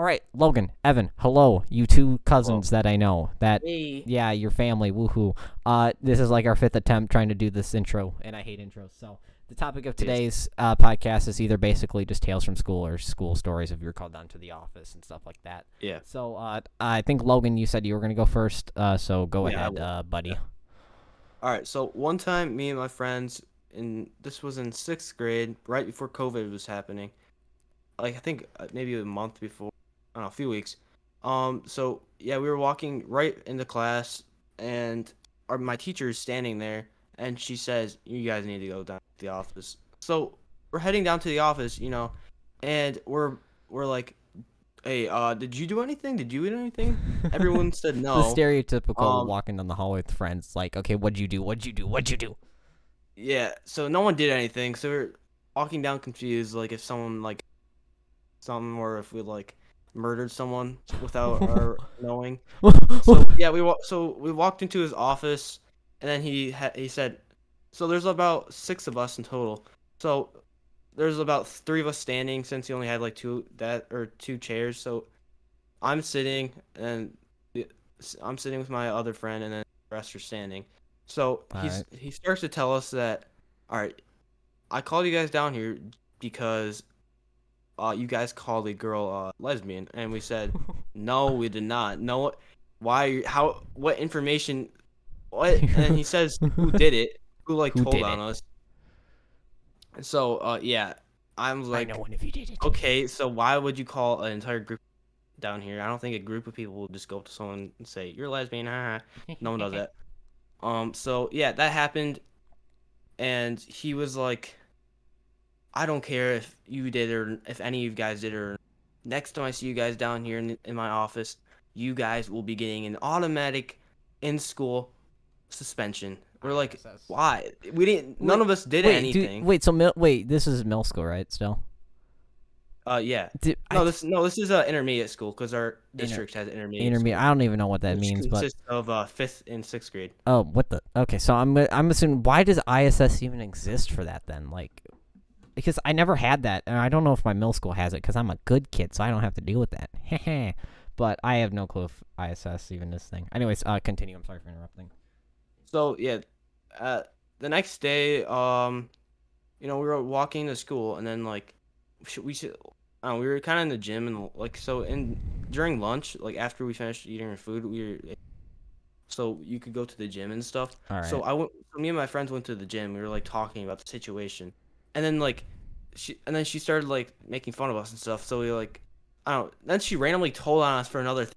All right, Logan, Evan, hello, you two cousins that I know. That Hey. yeah, your family, woohoo. Uh, this is like our fifth attempt trying to do this intro, and I hate intros. So the topic of today's uh, podcast is either basically just tales from school or school stories if you're called down to the office and stuff like that. Yeah. So uh, I think Logan, you said you were gonna go first. Uh, so go Yeah, ahead, will. uh, buddy. All right. So one time, me and my friends, and this was in sixth grade, right before COVID was happening. Like I think uh, maybe a month before, I don't know, a few weeks. Um. So yeah, we were walking right into class, and our my teacher is standing there, and she says, "You guys need to go down to the office." So we're heading down to the office, you know, and we're we're like, "Hey, uh, did you do anything? Did you do anything?" Everyone said no. The stereotypical Um, walking down the hallway with friends, like, okay, what'd you do? What'd you do? What'd you do? Yeah, so no one did anything. So we're walking down confused, like if someone like something or if we like murdered someone without our knowing. So yeah, we wa- so we walked into his office, and then he ha- he said, "So there's about six of us in total. So there's about three of us standing since he only had like two that or two chairs. So I'm sitting and I'm sitting with my other friend, and then the rest are standing. So he's Alright. he starts to tell us that, all right, I called you guys down here because." Uh, you guys called a girl uh, lesbian, and we said no, we did not. No, why? How? What information? What? And then he says who did it? Who like Who told on it? us? And so, uh, yeah, I'm like, I know one of you did it. okay, so why would you call an entire group down here? I don't think a group of people will just go up to someone and say you're a lesbian. haha." No one does that. Um. So yeah, that happened, and he was like, "I don't care if you did or if any of you guys did or next time I see you guys down here in, in my office, you guys will be getting an automatic in school suspension." We're like, "Why? We didn't. None Wait, of us did wait, anything." Do, wait, so mil- wait, this is middle school, right? Still. Uh, yeah. Do, No, I, this no, this is uh, intermediate school because our district has intermediate. intermediate. I don't even know what that which means, but consists of uh, fifth and sixth grade. oh, what the? Okay, so I'm I'm assuming why does ISS even exist for that then? Like, because I never had that, and I don't know if my middle school has it because I'm a good kid, so I don't have to deal with that. but I have no clue if ISS even this thing. Anyways, uh, continue. I'm sorry for interrupting. So yeah, uh, the next day, um, you know, we were walking to school, and then like, sh- we should, I we were kind of in the gym, and like, so in during lunch, like after we finished eating our food, we were, so you could go to the gym and stuff. Right. So I went. So me and my friends went to the gym. We were like talking about the situation, and then like, she and then she started like making fun of us and stuff. So we like, I don't. Then she randomly told on us for another. Th-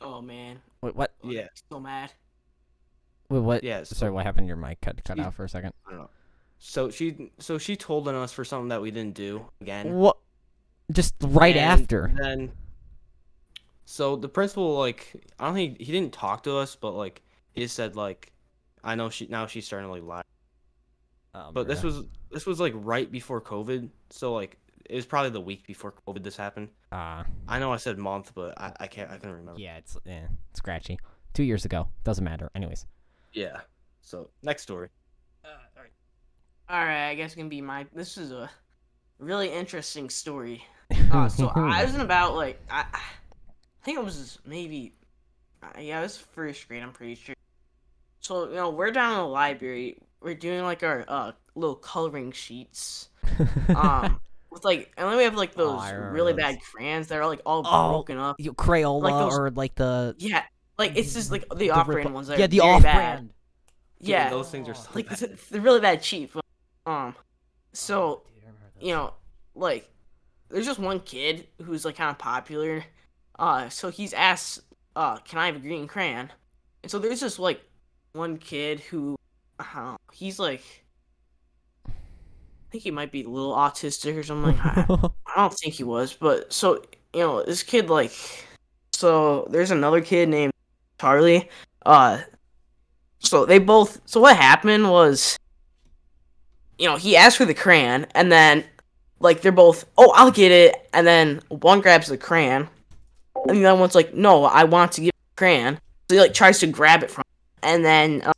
Oh man. wait, what? Oh, yeah, So mad. Wait, what? yeah. So, Sorry, what happened? Your mic cut cut She- out for a second. I don't know. So she so she told on us for something that we didn't do again. What? Just right And after. Then, so the principal like I don't think he didn't talk to us, but like he just said like, I know she now she's starting to like lie. Oh, But this bruh. was this was like right before COVID, so like it was probably the week before COVID this happened. Ah. I know I said month, but I, I can't I can't remember. Yeah, it's eh, scratchy. Two years ago. Doesn't matter. Anyways. Yeah. So next story. all right. All right. I guess it can be my. This is a really interesting story. Uh, so I was in about like I, I think it was maybe uh, yeah, it was first grade. I'm pretty sure. So you know we're down in the library. We're doing like our uh little coloring sheets. Um, with like and then we have like Oh, those I remember really those. bad crayons that are like all Oh, broken up. you Crayola Like those- or like the Yeah, like it's just like the the off-brand rip- ones. That Yeah, the very off bad. brand. Yeah, those things are so like bad. they're really bad cheap. Um, so you know, like there's just one kid who's like kind of popular. Uh, so he's asked, uh, can I have a green crayon? And so there's just like one kid who, I don't know, he's like, I think he might be a little autistic or something. I, I don't think he was, but so you know, this kid like, so there's another kid named Charlie. Uh, so they both. So what happened was, you know, he asked for the crayon, and then like they're both, oh, I'll get it, and then one grabs the crayon, and the other one's like, no, I want to get the crayon. So he like tries to grab it from, him, and then uh,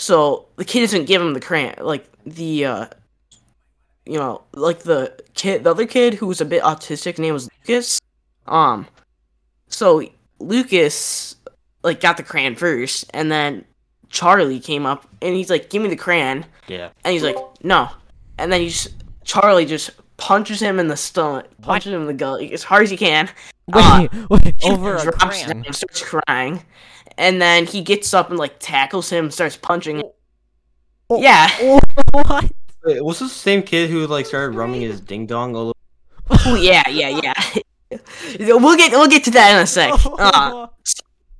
so the kid doesn't give him the crayon, like the uh, you know, like the kid, the other kid who was a bit autistic, name was Lucas. Um, so Lucas like got the crayon first, and then Charlie came up and he's like, "Give me the crayon," Yeah. and he's like, "No," and then he's Charlie just punches him in the stomach, punches him in the gut like, as hard as he can. Wait, Uh, wait, over a crayon. starts crying, and then he gets up and like tackles him, starts punching. Oh. Yeah. what? Wait, was this the same kid who like started rubbing his ding dong all over? Oh yeah, yeah, yeah. we'll get we'll get to that in a sec. Uh,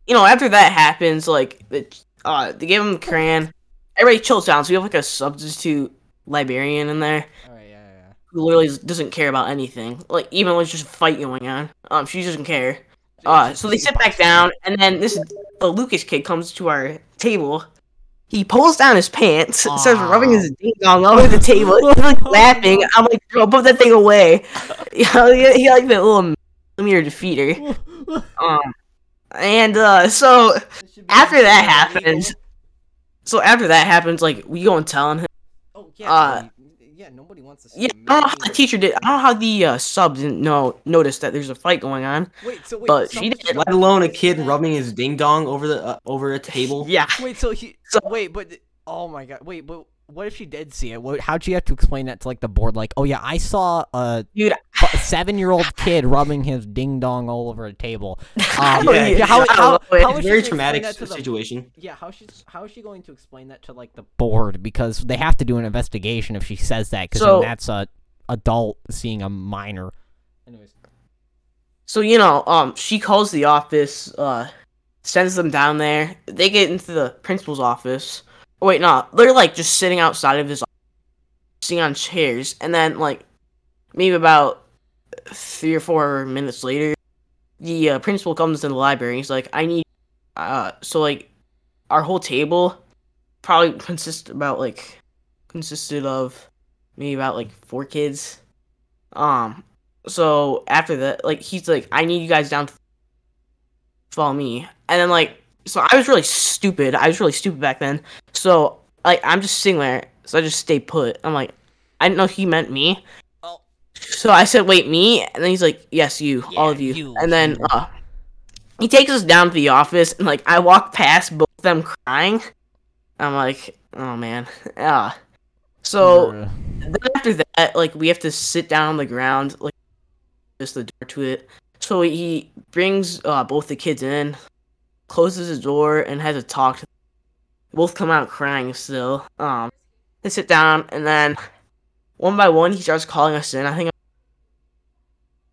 you know, after that happens, like the uh, they give him the crayon. Everybody chills down. So we have like a substitute librarian in there Alright, yeah, yeah. who literally doesn't care about anything. Like even when there's just a fight going on, um, she doesn't care. Uh, so they sit back down, and then this the Lucas kid comes to our table. He pulls down his pants, starts rubbing his ding dong all over the table. He's like laughing. I'm like, girl, put that thing away. You know, he, he like that little millimeter defeater. Um, and uh, so after that happens, so after that happens, like we go and tell him. Oh uh, yeah, nobody wants to see Yeah, I don't know how the teacher did. I don't know how the uh, sub didn't know notice that there's a fight going on. Wait, so wait, but she did. Let alone a kid rubbing his ding dong over the uh, over a table. Yeah. Wait, so he. So- wait, but oh my god, wait, but what if she did see it? What, how'd she have to explain that to like the board? Like, oh yeah, I saw a Dude, seven-year-old kid rubbing his ding dong all over a table. Um, Yeah, yeah, how, I how, how it's is It's she a very traumatic explain the- situation. Yeah, how she's how is she going to explain that to like the board because they have to do an investigation if she says that because So- that's a adult seeing a minor. Anyways, So you know, um, she calls the office, uh, sends them down there. They get into the principal's office. Wait, no, they're like just sitting outside of his, sitting on chairs, and then like maybe about three or four minutes later, the uh, principal comes in the library. He's like, "I need," uh, so like our whole table probably consists about like consisted of maybe about like four kids. Um, so after that, like he's like, I need you guys down to follow me. And then like so I was really stupid. I was really stupid back then. So like I'm just sitting there, so I just stay put. I'm like, I didn't know he meant me. Oh. So I said, wait, me? And then he's like, Yes, you, all of you. you, and then you. uh he takes us down to the office and like I walk past both of them crying. I'm like, oh man. Yeah. So Bruh. then after that, like we have to sit down on the ground, like just the door to it. So he brings uh, both the kids in, closes the door, and has a talk. To them. both come out crying still. Um, they sit down, and then one by one he starts calling us in. I think.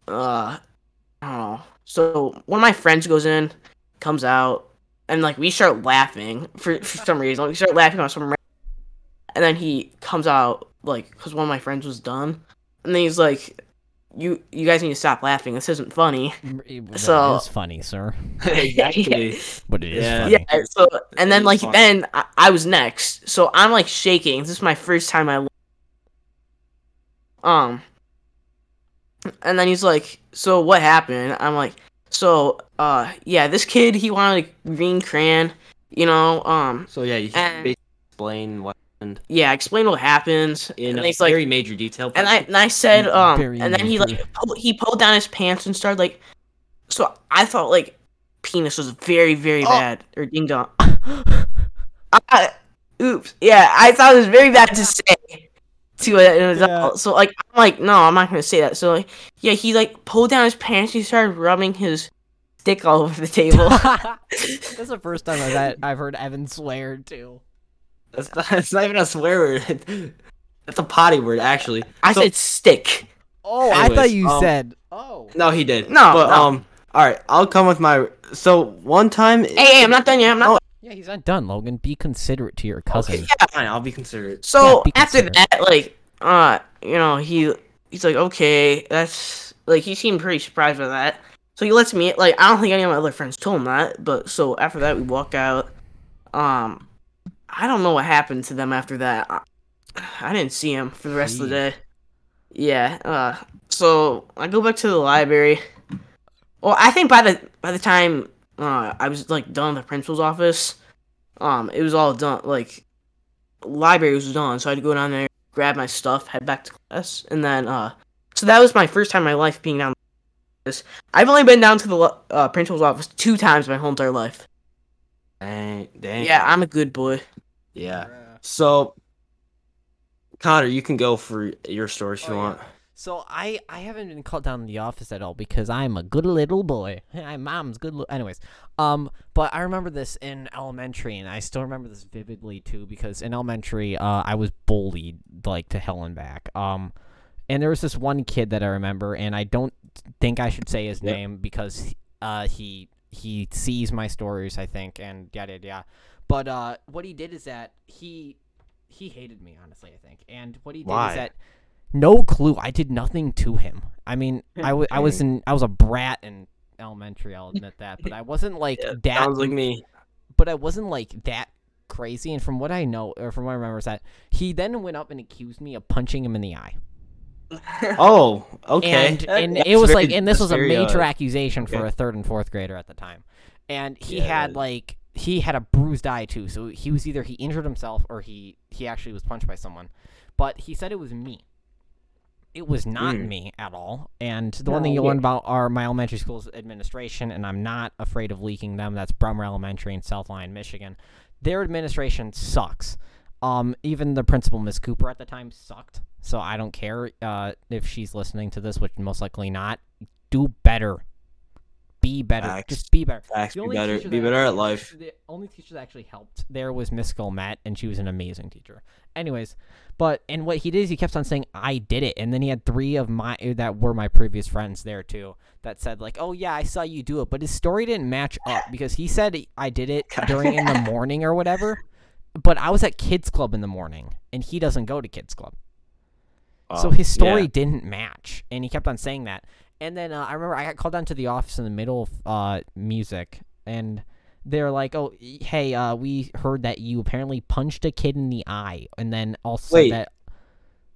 Uh, I don't know. So one of my friends goes in, comes out, and like we start laughing for, for some reason. we start laughing on some and then he comes out like because one of my friends was done and then he's like you you guys need to stop laughing this isn't funny It So- it's funny, sir. exactly. But it is Yeah. funny. yeah so and then like funny. then I, I was next so i'm like shaking this is my first time i um and then he's like so what happened i'm like so uh yeah this kid he wanted a green crayon you know um So yeah, you can And- basically explain what happened yeah explain what happens in and a he's like very major detail. And I and I said, um, Very and then he like major. pull, he pulled down his pants and started like, so I thought like penis was very very Oh. bad or ding dong. I, oops, yeah, I thought it was very bad to say to an adult. Yeah. So like I'm like, no, I'm not gonna say that. So like, yeah, he like pulled down his pants. He started rubbing his dick all over the table. That's the first time I've I've heard Evan swear too. That's not, that's not even a swear word. That's a potty word, actually. I So- said stick. Oh, I thought you um, said. Oh. No, he did. No, but no. um, all right, I'll come with my. So one time. Hey, hey, I'm not done yet. I'm not. Oh, Yeah, he's not done, Logan. Be considerate to your cousin. Okay, fine, I'll be considerate. So be after that, like, uh, you know, he he's like, okay, that's like he seemed pretty surprised by that. So he lets me like I don't think any of my other friends told him that, but so after that we walk out. Um, I don't know what happened to them after that. I, I didn't see him for the rest of the day. Yeah. Uh. So I go back to the library. Well, I think by the by the time uh I was like done at the principal's office, um, it was all done. Like library was done, so I had to go down there, grab my stuff, head back to class, and then uh, so that was my first time in my life being down. This I've only been down to the uh, principal's office two times my whole entire life. Dang, dang. Yeah, I'm a good boy. Yeah. So, Connor, you can go for your story if you Oh, yeah. want. So I I haven't been called down to the office at all because I'm a good little boy. My mom's good. Li- Anyways, um, but I remember this in elementary, and I still remember this vividly too because in elementary, uh, I was bullied like to hell and back. Um, and there was this one kid that I remember, and I don't think I should say his Yep. name because uh he he sees my stories, I think, and yada yada. yada. But uh, what he did is that he he hated me honestly, I think, and what he did Why? is that no clue. I did nothing to him. I mean, I I was in I was a brat in elementary. I'll admit that, but I wasn't like Yeah, that. sounds like me. But I wasn't like that crazy. And from what I know, or from what I remember, is that he then went up and accused me of punching him in the eye. Oh, okay. And and it was very- like, and this was a very, uh, major accusation for okay. a third and fourth grader at the time. And he Yeah, had like he had a bruised eye too. So he was either he injured himself or he he actually was punched by someone. But he said it was me. It was not Mm. me at all. And the one thing you yeah. learn about our my elementary school's administration, and I'm not afraid of leaking them. That's Brummer Elementary in South Lyon, Michigan. Their administration sucks. Um, even the principal, Miss Cooper, at the time sucked. So I don't care uh, if she's listening to this, which most likely not. Do better. Be better. Facts. Just be better. Facts, be better- be better at life. The only teacher that actually helped there was Miss Gulmet, and she was an amazing teacher. Anyways, but and what he did is he kept on saying I did it, and then he had three of my that were my previous friends there too that said like, oh yeah, I saw you do it, but his story didn't match up because he said I did it during in the morning or whatever, but I was at kids club in the morning, and he doesn't go to kids club. So Oh, his story yeah. didn't match, and he kept on saying that. And then uh, I remember I got called down to the office in the middle of uh, music, and they're like, "Oh, hey, uh, we heard that you apparently punched a kid in the eye, and then also Wait.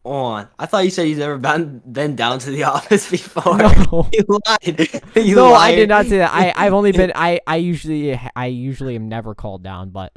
Hold on. I thought you said you've never been been down to the office before. No, you lied. You no, I did not say that. I I've only been I I usually I usually am never called down, but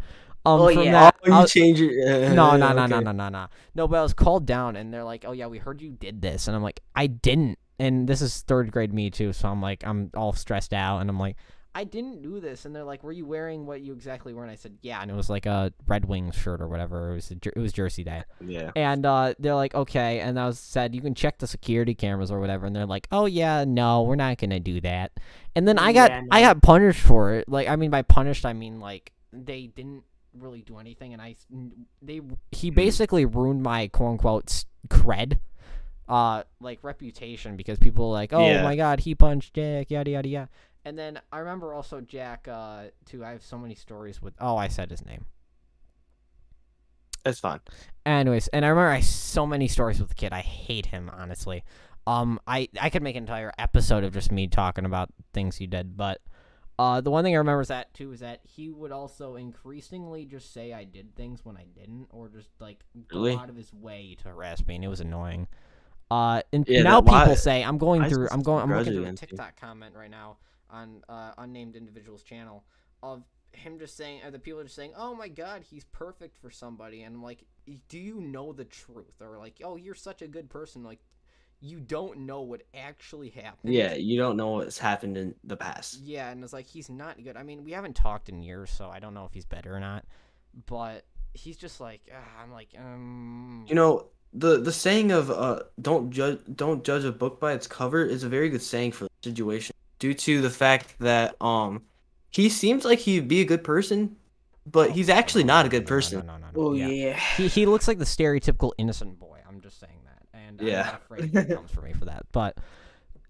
um Oh, yeah. that Oh, you I'll- changed your. Uh, no, no, no, no, okay. no, no, no. No, but I was called down, and they're like, "Oh yeah, we heard you did this," and I'm like, "I didn't." And this is third grade me too, so I'm like, I'm all stressed out, and I'm like, "I didn't do this." And they're like, "Were you wearing what you exactly were?" And I said, "Yeah," and it was like a Red Wings shirt or whatever. It was a, it was Jersey Day, Yeah. and uh, they're like, "Okay," and I was said, "You can check the security cameras or whatever," and they're like, "Oh yeah, no, we're not gonna do that." And then I got Yeah, I got punished for it. Like, I mean, by punished, I mean like they didn't really do anything, and I they he Hmm. basically ruined my quote unquote cred, uh, like reputation because people like, oh Yeah. my god, he punched Jack, yada yada yada. And then I remember also Jack, uh, too. I have so many stories with. Oh, I said his name. It's fine. Anyways, and I remember I so many stories with the kid. I hate him honestly. Um, I I could make an entire episode of just me talking about things he did, but uh, the one thing I remember is that too is that he would also increasingly just say I did things when I didn't, or just like go Really? out of his way to harass me, and it was annoying. Uh, and Yeah, now people say I'm going is through. I'm going. I'm looking through a? TikTok comment right now on uh, unnamed individual's channel of him just saying, or the people are just saying, "Oh my God, he's perfect for somebody," and I'm like, "Do you know the truth?" Or like, "Oh, you're such a good person." Like, you don't know what actually happened. Yeah, you don't know what's happened in the past. Yeah, and it's like he's not good. I mean, we haven't talked in years, so I don't know if he's better or not. But he's just like, ah, I'm like, um, You know, the the saying of uh don't judge don't judge a book by its cover is a very good saying for the situation due to the fact that um he seems like he'd be a good person, but he's actually not a good No, person. No, no, no, no, Oh yeah. yeah. He he looks like the stereotypical innocent boy. I'm just saying that, and I'm Yeah. not afraid he comes for me for that. But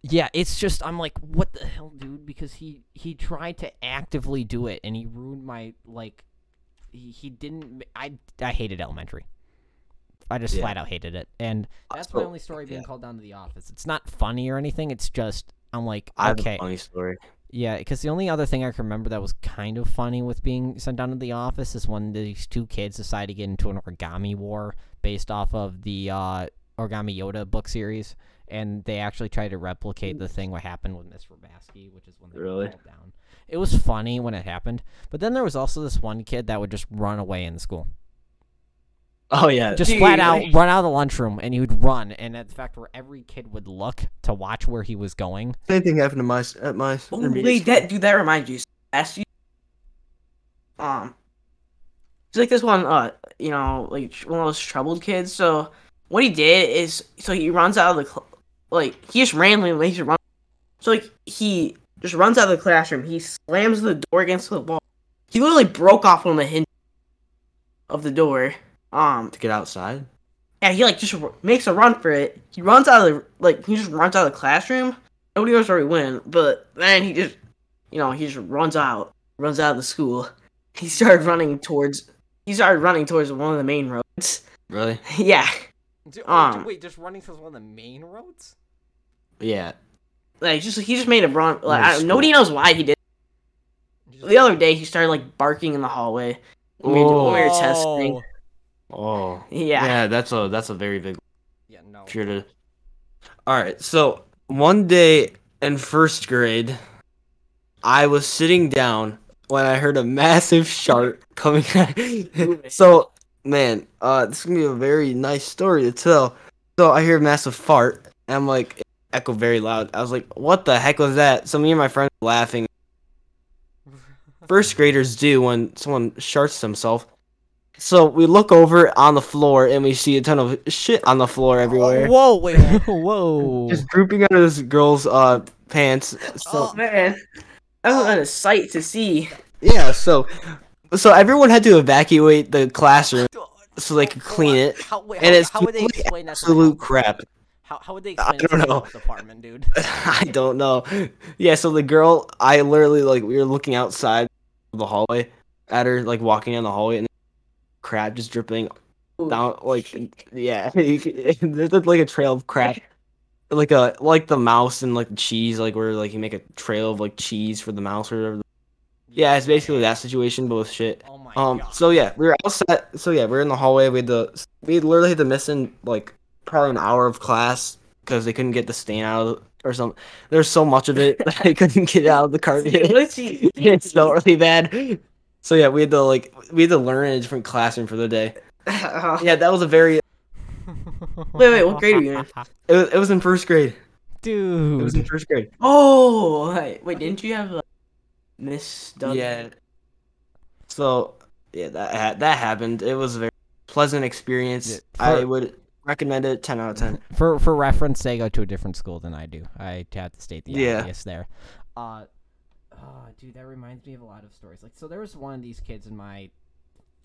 yeah, it's just I'm like, what the hell, dude? Because he he tried to actively do it, and he ruined my like. He, he didn't. I I hated elementary. I just Yeah. flat out hated it, and that's my only story being yeah. called down to the office. It's not funny or anything. It's just I'm like, I have okay, a funny story. yeah, because the only other thing I can remember that was kind of funny with being sent down to the office is when these two kids decided to get into an origami war based off of the uh, Origami Yoda book series, and they actually tried to replicate the thing what happened with Miss Rabbski, which is when they Really? down. It was funny when it happened, but then there was also this one kid that would just run away in school. Oh yeah. just Dude, flat out run out of the lunchroom, and he would run, and at the fact where every kid would look to watch where he was going. Same thing happened to my s- at my. Oh, wait, that dude, that reminds you. Last year, um, it's like this one, uh, you know, like one of those troubled kids. So what he did is, so he runs out of the, cl- like he just randomly makes a run. So like he just runs out of the classroom. He slams the door against the wall. He literally broke off one of the hinges of the door. Um, to get outside. yeah, he like just r- makes a run for it. He runs out of the like he just runs out of the classroom. Nobody knows where he went, but then he just you know he just runs out, runs out of the school. He started running towards. He started running towards one of the main roads. Really? yeah, Dude, Um, wait, just running towards one of the main roads? Yeah. like just he just made a run. Like I, nobody knows why he did. The other day he started like barking in the hallway when we were, when we were testing. Oh. Yeah. Yeah, that's a that's a very big Yeah, no. Sure to. All right, so one day in first grade, I was sitting down when I heard a massive shark coming. so, man, uh, this is gonna be a very nice story to tell. So I hear a massive fart, and I'm like, echo very loud. I was like, "What the heck was that?" So me and my friend were laughing. First graders do when someone sharts themselves. So we look over on the floor and we see a ton of shit on the floor everywhere Whoa, wait, whoa. just drooping under this girl's uh pants. So Oh man, that was a sight to see. yeah, so so everyone had to evacuate the classroom so they could clean it. How, wait, and it's how would they explain that Absolute health- crap. How, how would they explain it to don't know. health department, dude? I don't know. Yeah, so the girl, I literally like we were looking outside the hallway at her, like walking down the hallway, and crap just dripping down. Like yeah, there's like a trail of crap. Like a like the mouse and like the cheese, like where like you make a trail of like cheese for the mouse or whatever. Yeah, it's basically that situation, but with shit. Oh my Um. god. So yeah, we were outside. So yeah, we were in the hallway. We had to. We literally had to miss in like probably an hour of class because they couldn't get the stain out of or something. There's so much of it that I couldn't get out of the carpet. it's smelled really bad. So yeah, we had to like we had to learn in a different classroom for the day. Uh, Yeah, that was a very. Wait, wait, what grade are you in? It was, it was in first grade. Dude, it was in first grade. Oh, wait, wait, didn't you have like, Miss Dunn? Yeah. So yeah, that ha- that happened. It was a very pleasant experience. Yeah, I would recommend it. Ten out of ten. For for reference, they go to a different school than I do. I have to state the Yeah. obvious there. Uh, oh, dude, that reminds me of a lot of stories. Like, so there was one of these kids in my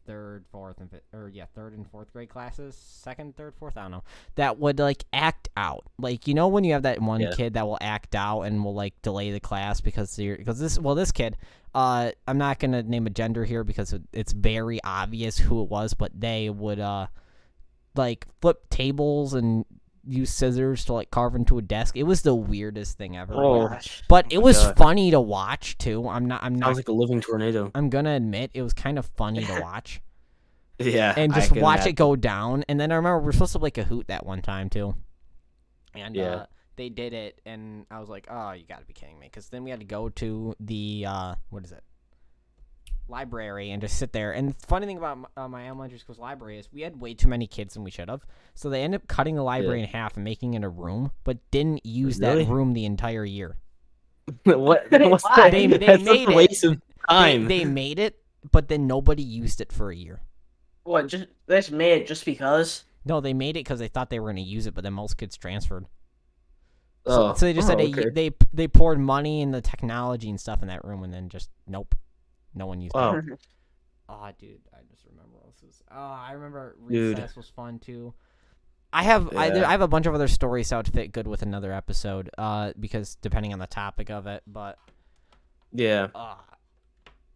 third, fourth, and fifth, or yeah, third and fourth grade classes, second, third, fourth, I don't know, that would like act out. Like, you know, when you have that one Yeah. kid that will act out and will like delay the class because you're because this well this kid. Uh, I'm not gonna name a gender here because it's very obvious who it was, but they would uh, like flip tables and use scissors to like carve into a desk. It was the weirdest thing ever. Oh, But it was God. funny to watch too. I'm not. I'm not. sounds like a living tornado. I'm gonna admit it was kind of funny to watch Yeah, and just watch imagine. it go down. And then I remember we were supposed to play Kahoot that one time too, and Yeah. uh, they did it, and I was like, "Oh, you got to be kidding me!" Because then we had to go to the uh, what is it? Library and just sit there. And the funny thing about m- uh, my elementary school's library is we had way too many kids than we should have. So they ended up cutting the library in half and making it a room, but didn't use Really? that room the entire year. what? What's why? that? They- they That's made a it. of They, time. they made it, but then nobody used it for a year. What? Just they just made it just because? No, they made it because they thought they were going to use it, but then most kids transferred. So, oh, so they just oh, said they, okay. they they poured money and the technology and stuff in that room, and then just nope, no one used Wow. it. Oh, dude, I just remember this was. Oh, I remember Dude. recess was fun too. I have I. I have a bunch of other stories that would fit good with another episode, uh, because depending on the topic of it, but yeah. uh,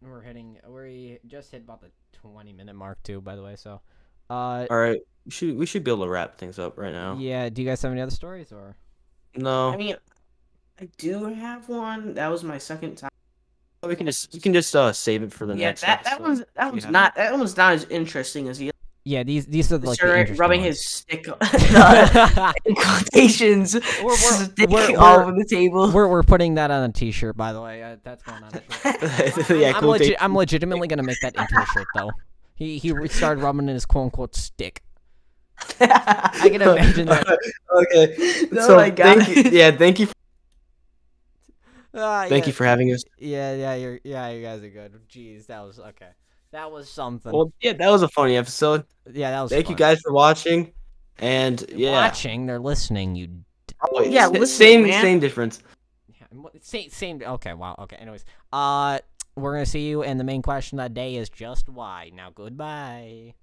we're hitting we just hit about the twenty minute mark too, by the way. So, uh, All right, we should we should be able to wrap things up right now. yeah. Do you guys have any other stories or? No, I mean, I do have one. That was my second time. We can just we can just uh save it for the yeah, next. that, that one's that one's have not that one's not as interesting as the Yeah, these these are like the Sure, interesting rubbing ones. his stick in quotations we're- we're- all we're- over the table. We're we're putting that on a T-shirt, by the way. Uh, that's going on. A shirt. yeah, I'm, cool. legit, I'm legitimately gonna make that into a shirt though. He he started rubbing in his quote unquote stick. I can imagine that. okay. No, so I got thank you. Yeah, thank you. Ah, Thank yeah, you for having us. Yeah, yeah, you're yeah, you guys are good. Jeez, that was okay. That was something. Well, yeah, that was a funny episode. yeah, that was. Thank you guys for watching. And yeah, Watching, they're listening. You. d- Oh, Yeah, listen, same man. same difference. Yeah, same same. Okay, wow. Okay. Anyways, uh, we're gonna see you, and the main question of the day is just why. Now, goodbye.